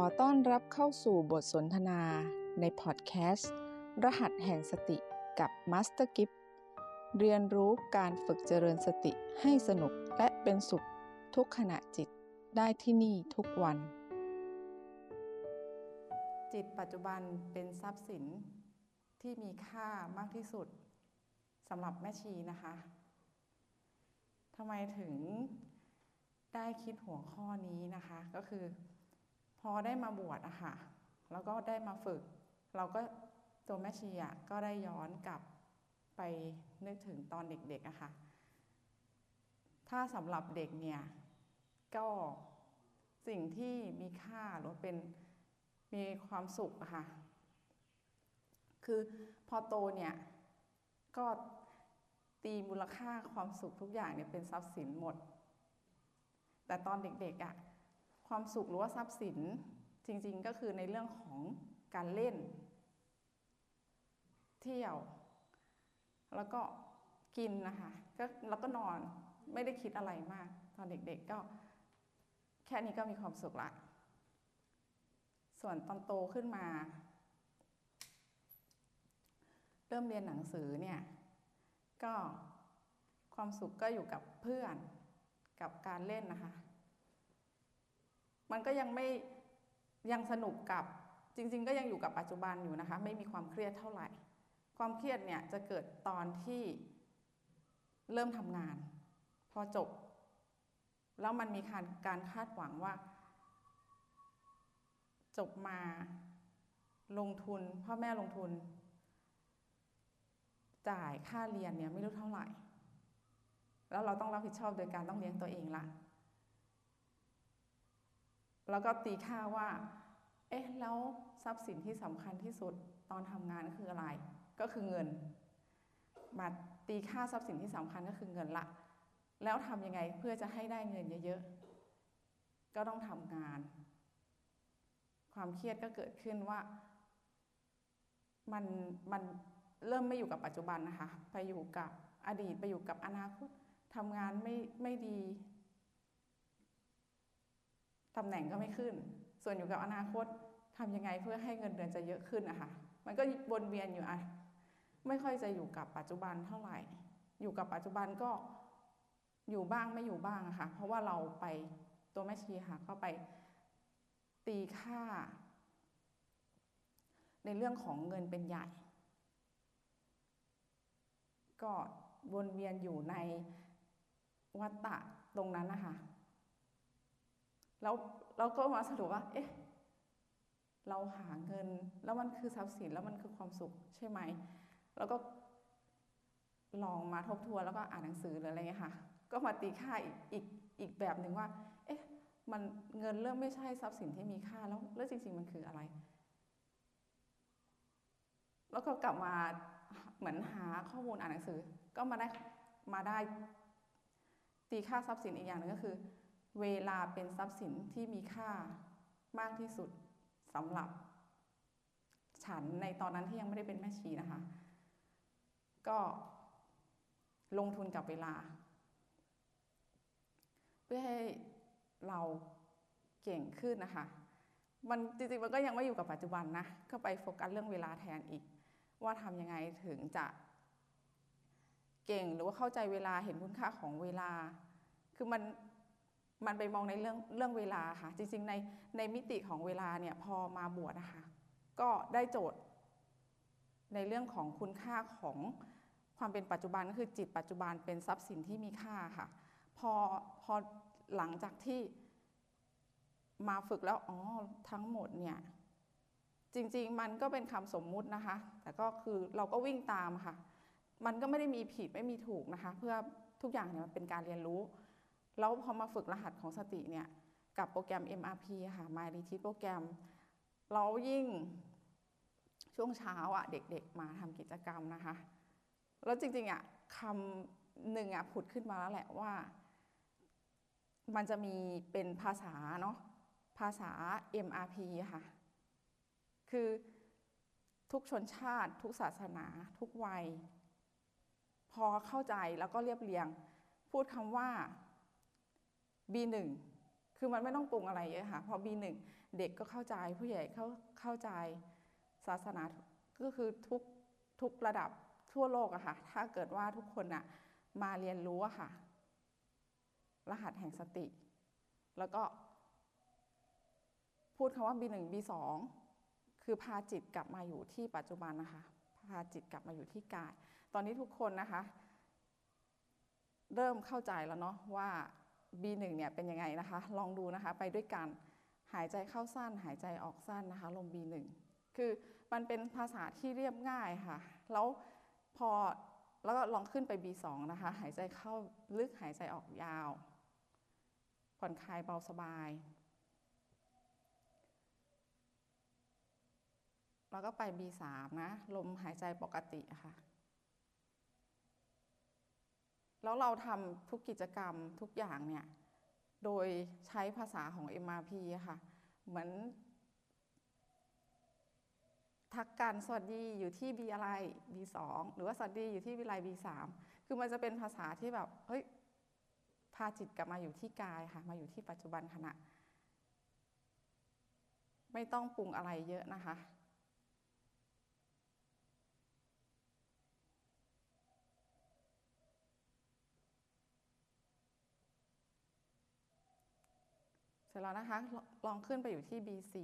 ขอต้อนรับเข้าสู่บทสนทนาในพอดแคสต์ รหัสแห่งสติกับมาสเตอร์กิ๊บเรียนรู้การฝึกเจริญสติให้สนุกและเป็นสุขทุกขณะจิตได้ที่นี่ทุกวัน จิตปัจจุบันเป็นทรัพย์สินที่มีค่ามากที่สุดสำหรับแม่ชีนะคะทำไมถึงได้คิดหัวข้อนี้นะคะ ก็คือ อได้มาบวชอะค่ะแล้วก็ได้มาฝึก เราก็ตัวแม่ชีอะก็ได้ย้อนกลับไปนึกถึงตอนเด็กๆอะค่ะ ถ้าสำหรับเด็กเนี่ย ก็สิ่งที่มีค่าหรือเป็นมีความสุขอะค่ะ คือพอโตเนี่ย ก็ตีมูลค่าความสุขทุกอย่างเนี่ยเป็นทรัพย์สินหมด แต่ตอนเด็กๆอะ่ะ ความสุขหรือว่าทรัพย์สินจริงๆก็คือในเรื่องของการเล่น เที่ยว แล้วก็กินนะคะก็แล้วก็นอนไม่ได้คิดอะไรมาก ตอนเด็กๆก็แค่นี้ก็มีความสุขละ ส่วนตอนโตขึ้นมา เริ่มเรียนหนังสือเนี่ย ก็ความสุขก็อยู่กับเพื่อนกับการเล่นนะคะ มันก็ยังไม่ยังสนุกกับจริง ๆ ก็ยังอยู่กับปัจจุบันอยู่นะคะ ไม่มีความเครียดเท่าไหร่ ความเครียดเนี่ยจะเกิดตอนที่เริ่มทำงาน พอจบ แล้วมันมีการการคาดหวังว่า จบมาลงทุน พ่อแม่ลงทุน จ่ายค่าเรียนเนี่ยไม่รู้เท่าไหร่ แล้วเราต้องรับผิดชอบโดยการต้องเลี้ยงตัวเองละ แล้วก็ตีค่าว่า เอ๊ะ แล้วทรัพย์สินที่สำคัญที่สุดตอนทำงานคืออะไร ก็คือเงิน มาตีค่าทรัพย์สินที่สำคัญก็คือเงินละ แล้วทำยังไงเพื่อจะให้ได้เงินเยอะๆ ก็ต้องทำงาน ความเครียดก็เกิดขึ้นว่า มันมันเริ่มไม่อยู่กับปัจจุบันนะคะ ไปอยู่กับอดีตไปอยู่กับอนาคตทำงานไม่ไม่ดี ตำแหน่งก็ไม่ขึ้น ส่วนอยู่กับอนาคตทำยังไงเพื่อให้เงินเดือนจะเยอะขึ้นนะคะมันก็วนเวียนอยู่อะไม่ค่อยจะอยู่กับปัจจุบันเท่าไหร่ อยู่กับปัจจุบันก็อยู่บ้างไม่อยู่บ้างอะค่ะ เพราะว่าเราไปตัวแม่ชีค่ะก็ไปตีค่า ในเรื่องของเงินเป็นใหญ่ ก็วนเวียนอยู่ในวัฏฏะตรงนั้นนะคะ แล้วเราก็มาสรุปว่า เอ๊ะ เราหาเงิน แล้วมันคือทรัพย์สินแล้วมันคือความสุขใช่ไหม แล้วก็ลองมาทบทวนแล้วก็อ่านหนังสือหรืออะไรเงี้ยค่ะ ก็มาตีค่าอีกอีกอีกแบบหนึ่งว่า เอ๊ะ มันเงินเริ่มไม่ใช่ทรัพย์สินที่มีค่าแล้วแล้วจริง ๆ มันคืออะไร แล้วก็กลับมาเหมือนหาข้อมูลอ่านหนังสือ ก็มาได้มาได้ตีค่าทรัพย์สินอีกอย่างหนึ่งก็คือ เวลาเป็นทรัพย์สินที่มีค่ามากที่สุดสำหรับ ฉันในตอนนั้นที่ยังไม่ได้เป็นแม่ชีนะคะ ก็ลงทุนกับเวลา เพื่อให้เราเก่งขึ้นนะคะ มันจริงๆมันก็ยังไม่อยู่กับปัจจุบันนะ ก็ไปโฟกัสเรื่องเวลาแทนอีก ว่าทำยังไงถึงจะเก่งหรือว่าเข้าใจเวลาเห็นคุณค่าของเวลา คือมัน มันไปมองในเรื่องเรื่องเวลาค่ะ จริงๆในในมิติของเวลาเนี่ยพอมาบวชนะคะก็ได้โจทย์ ในเรื่องของคุณค่าของความเป็นปัจจุบันก็คือจิตปัจจุบันเป็นทรัพย์สินที่มีค่าค่ะ พอพอหลังจากที่มาฝึกแล้วอ๋อทั้งหมดเนี่ยจริง ๆ มันก็เป็นคำสมมุตินะคะ แต่ก็คือเราก็วิ่งตามค่ะ มันก็ไม่ได้มีผิดไม่มีถูกนะคะ เพื่อทุกอย่างเนี่ยมันเป็นการเรียนรู้ แล้วพอมาฝึกรหัสของสติเนี่ยกับโปรแกรม MRP ค่ะ My Retreat โปรแกรม เรายิ่งช่วงเช้าอะเด็กๆมาทำกิจกรรมนะคะ แล้วจริงๆอะคำหนึ่งอะผุดขึ้นมาแล้วแหละว่า มันจะมีเป็นภาษาเนาะภาษา MRP ค่ะ คือทุกชนชาติ ทุกศาสนา ทุกวัย พอเข้าใจแล้วก็เรียบเรียง พูดคำว่า B1 คือมันไม่ต้องปรุงอะไรเยอะค่ะพอ B1 เด็กก็เข้าใจผู้ใหญ่เข้าเข้าใจศาสนาก็คือทุกทุกระดับทั่วโลกอะค่ะ ถ้าเกิดว่าทุกคนอะมาเรียนรู้อะค่ะ รหัสแห่งสติ แล้วก็ พูดคำว่า B1 B2 คือพาจิตกลับมาอยู่ที่ปัจจุบันนะคะ พาจิตกลับมาอยู่ที่กาย ตอนนี้ทุกคนนะคะ เริ่มเข้าใจแล้วเนาะว่า B1 เนี่ยเป็นยังไงนะคะ ลองดูนะคะไปด้วยกันหายใจเข้าสั้น หายใจออกสั้นนะคะลม B1 คือมันเป็นภาษาที่เรียบง่ายค่ะ แล้วพอแล้วก็ลองขึ้นไป B2 นะคะ หายใจเข้าลึกหายใจออกยาว ผ่อนคลายเบาสบาย แล้วก็ไป B3 นะ ลมหายใจปกติค่ะ แล้วเราทำทุกกิจกรรมทุกอย่างเนี่ยโดยใช้ภาษาของ MRP ค่ะ เหมือน ทักกันสวัสดีอยู่ที่ B อะไร B2 หรือว่าสวัสดีอยู่ที่วิไล B3 คือมันจะเป็นภาษาที่แบบเฮ้ยพาจิตกลับมาอยู่ที่กายค่ะ มาอยู่ที่ปัจจุบันขณะ ไม่ต้องปรุงอะไรเยอะนะคะ เสร็จแล้วนะคะ ลองขึ้นไปอยู่ที่ B4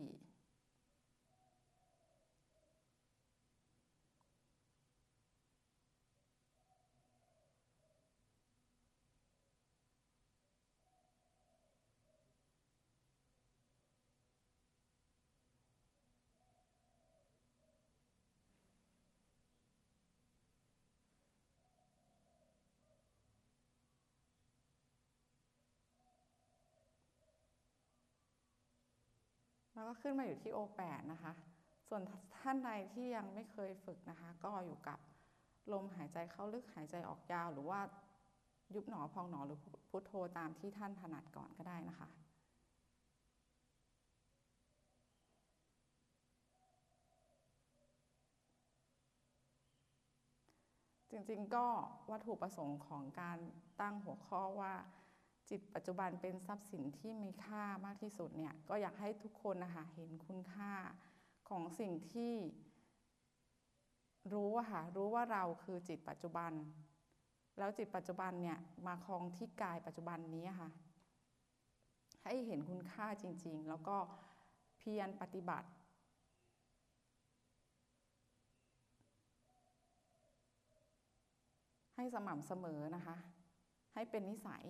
แล้วก็ขึ้นมาอยู่ที่ O8 นะคะ ส่วนท่านใดที่ยังไม่เคยฝึกนะคะ ก็อยู่กับลมหายใจเข้าลึกหายใจออกยาว หรือว่ายุบหนอพองหนอหรือพุทโธตามที่ท่านถนัดก่อนก็ได้นะคะจริงๆ ก็วัตถุประสงค์ของการตั้งหัวข้อว่า จิตปัจจุบันเป็นทรัพย์สินที่มีค่ามากที่สุดเนี่ยก็อยากให้ทุกคนนะคะเห็นคุณค่าของสิ่งที่รู้อะค่ะรู้ว่าเราคือจิตปัจจุบัน แล้วจิตปัจจุบันเนี่ยมาคลองที่กายปัจจุบันนี้ค่ะ ให้เห็นคุณค่าจริง ๆ แล้วก็เพียรปฏิบัติ ให้สม่ำเสมอนะคะ ให้เป็นนิสัย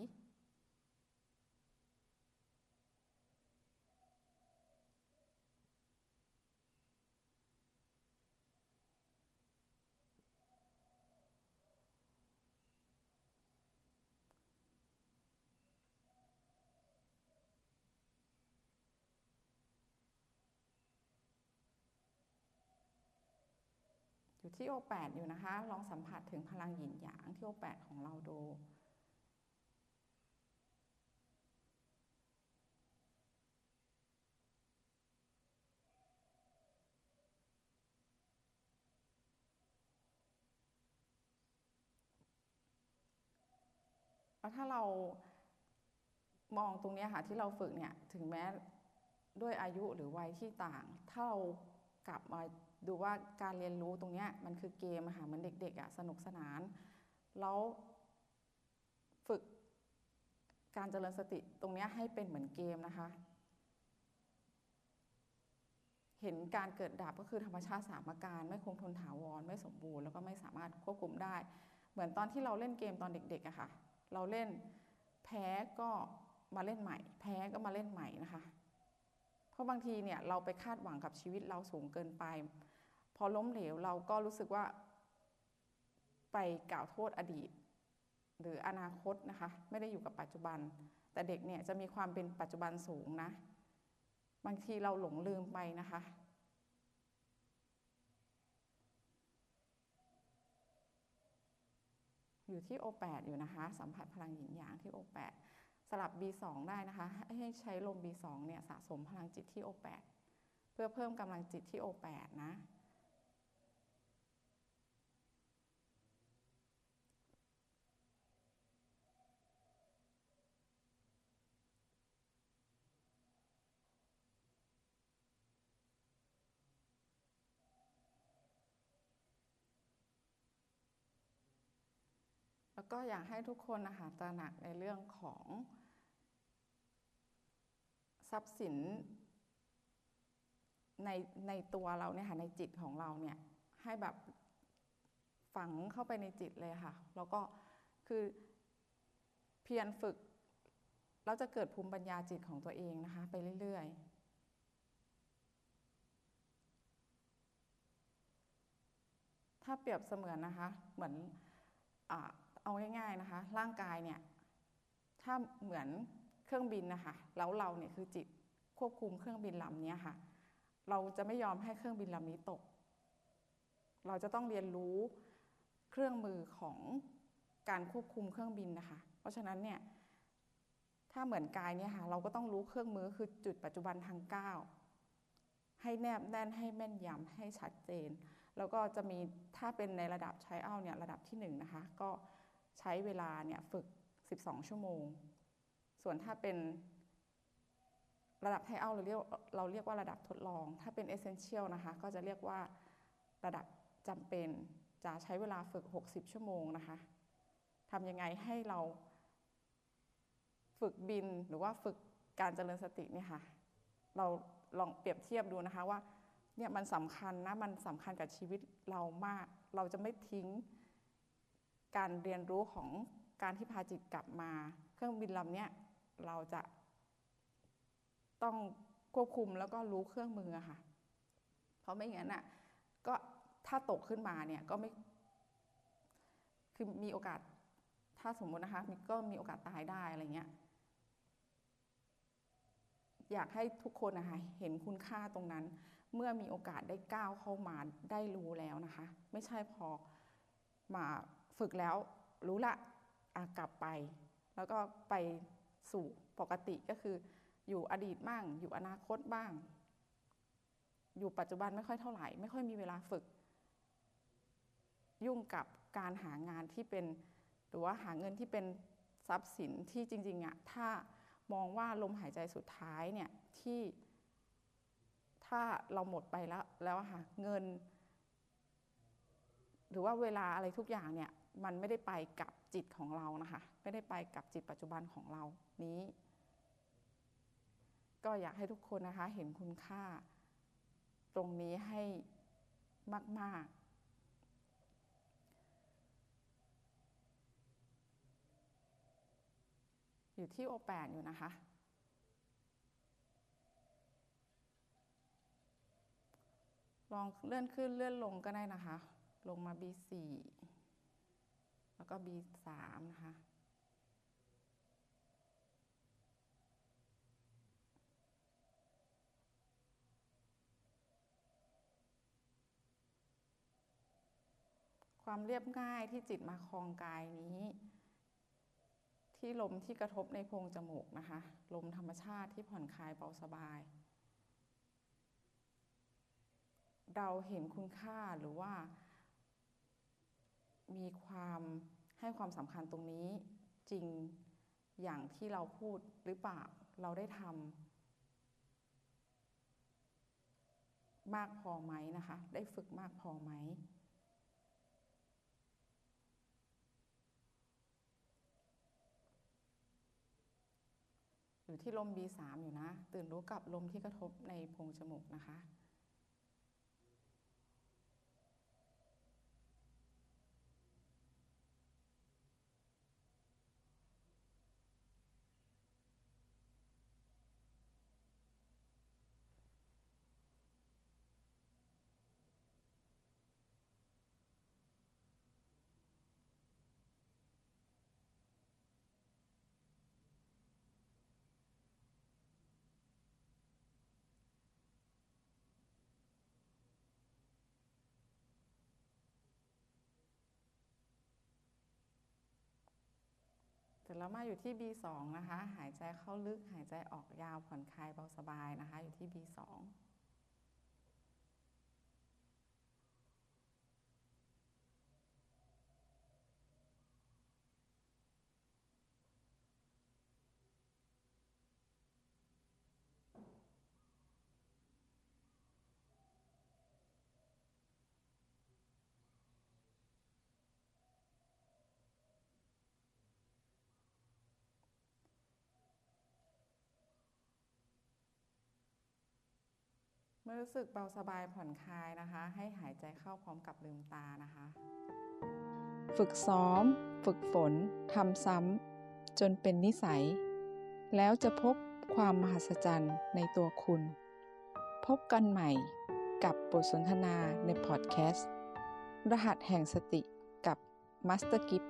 อยู่ที่โอแปดอยู่นะคะ ลองสัมผัสถึงพลังหยินหยางที่โอแปดของเราดูแล้วถ้าเรามองตรงนี้ค่ะที่เราฝึกเนี่ยถึงแม้ด้วยอายุหรือวัยที่ต่าง ถ้าเรากลับมา ดูว่าการเรียนรู้ตรงนี้มันคือเกมค่ะเหมือนเด็กๆอะสนุกสนาน แล้วฝึกการเจริญสติตรงนี้ให้เป็นเหมือนเกมนะคะ เห็นการเกิดดับก็คือธรรมชาติสามอาการ ไม่คงทนถาวรไม่สมบูรณ์แล้วก็ไม่สามารถควบคุมได้ เหมือนตอนที่เราเล่นเกมตอนเด็กๆอะค่ะ เราเล่นแพ้ก็มาเล่นใหม่ แพ้ก็มาเล่นใหม่นะคะ เพราะบางทีเนี่ยเราไปคาดหวังกับชีวิตเราสูงเกินไป อล้มเหลวเราก็รู้สึกว่าไปกล่าวโทษอดีต หรืออนาคตนะคะ ไม่ได้อยู่กับปัจจุบัน แต่เด็กเนี่ยจะมีความเป็นปัจจุบันสูงนะ บางทีเราหลงลืมไปนะคะ อยู่ที่ O8 อยู่นะคะ สัมผัสพลังหยินหยางที่ O8 สลับ B2 ได้นะคะ ให้ใช้ลม B2 เนี่ยสะสมพลังจิตที่ O8 เพื่อเพิ่มกำลังจิตที่ O8 นะ แล้วก็อยากให้ทุกคนนะคะตระหนักในเรื่องของ ทรัพย์สินในในตัวเราเนี่ยค่ะในจิตของเราเนี่ยให้แบบฝังเข้าไปในจิตเลยค่ะ แล้วก็คือเพียรฝึก เราจะเกิดภูมิปัญญาจิตของตัวเองนะคะ ไปเรื่อยๆ ถ้าเปรียบเสมือนนะคะ เหมือนอ เอาง่ายๆนะคะ ร่างกายเนี่ยถ้าเหมือนเครื่องบินนะคะแล้วเราเนี่ยคือจิตควบคุมเครื่องบินลำนี้ค่ะ เราจะไม่ยอมให้เครื่องบินลำนี้ตก เราจะต้องเรียนรู้เครื่องมือของการควบคุมเครื่องบินนะคะ เพราะฉะนั้นเนี่ยถ้าเหมือนกายเนี่ยค่ะเราก็ต้องรู้เครื่องมือคือจุดปัจจุบันทางก้าวให้แนบแน่นให้แม่นยำให้ชัดเจน แล้วก็จะมีถ้าเป็นในระดับใช้เอาเนี่ยระดับที่1นนะคะก็ ใช้เวลาเนี่ยฝึก 12 ชั่วโมง ส่วนถ้าเป็นระดับไทเอาเราเรียกเราเรียกว่าระดับทดลอง ถ้าเป็นเอเซนเชียลนะคะก็จะเรียกว่าระดับจำเป็นจะใช้เวลาฝึก 60 ชั่วโมงนะคะทำยังไงให้เราฝึกบินหรือว่าฝึกการเจริญสติเนี่ยค่ะเราลองเปรียบเทียบดูนะคะว่าเนี่ยมันสำคัญนะมันสำคัญกับชีวิตเรามาก เราจะไม่ทิ้ง การเรียนรู้ของการที่พาจิตกลับมา เครื่องบินลำนี้เราจะต้องควบคุมแล้วก็รู้เครื่องมือค่ะ เพราะไม่งั้นอะก็ถ้าตกขึ้นมาเนี่ยก็ไม่คือมีโอกาสถ้าสมมตินะคะก็มีโอกาสตายได้อะไรเงี้ยอยากให้ทุกคนนะคะเห็นคุณค่าตรงนั้น เมื่อมีโอกาสได้ก้าวเข้ามาได้รู้แล้วนะคะ ไม่ใช่พอมา ฝึกแล้วรู้ละกลับไป แล้วก็ไปสู่ปกติก็คือ อยู่อดีตบ้าง อยู่อนาคตบ้าง อยู่ปัจจุบันไม่ค่อยเท่าไหร่ ไม่ค่อยมีเวลาฝึก ยุ่งกับการหางานที่เป็น หรือว่าหาเงินที่เป็นทรัพย์สินที่จริงๆอะถ้ามองว่าลมหายใจสุดท้ายเนี่ยที่ถ้าเราหมดไปแล้วแล้วค่ะเงิน หรือว่าเวลาอะไรทุกอย่างเนี่ย มันไม่ได้ไปกับจิตของเรานะคะไม่ได้ไปกับจิตปัจจุบันของเรานี้ ก็อยากให้ทุกคนนะคะเห็นคุณค่า ตรงนี้ให้มาก ๆอยู่ที่โอแปดอยู่นะคะ ลองเลื่อนขึ้นเลื่อนลงก็ได้นะคะ ลงมา B4 แล้วก็ B3 นะคะ ความเรียบง่ายที่จิตมาคลองกายนี้ ที่ลมที่กระทบในโพรงจมูกนะคะ ลมธรรมชาติที่ผ่อนคลายเบาสบาย เราเห็นคุณค่าหรือว่า มีความให้ความสำคัญตรงนี้จริงอย่างที่เราพูดหรือเปล่าเราได้ทำมากพอไหมนะคะ ได้ฝึกมากพอไหม อยู่ที่ลม B3 อยู่นะ ตื่นรู้กับลมที่กระทบในโพรงจมูกนะคะ ร็จแล้วมาอยู่ที่ B2 นะคะ หายใจเข้าลึก หายใจออกยาว ผ่อนคลายเบาสบายนะคะ อยู่ที่ B2 มื่อรู้สึกเบาสบายผ่อนคลายนะคะ ให้หายใจเข้าพร้อมกับลืมตานะคะ ฝึกซ้อม ฝึกฝนทำซ้ำจนเป็นนิสัย แล้วจะพบความมหัศจรรย์ในตัวคุณ พบกันใหม่กับบทสนทนาในพอดแคสต์ รหัสแห่งสติกับมาสเตอร์กิ๊บ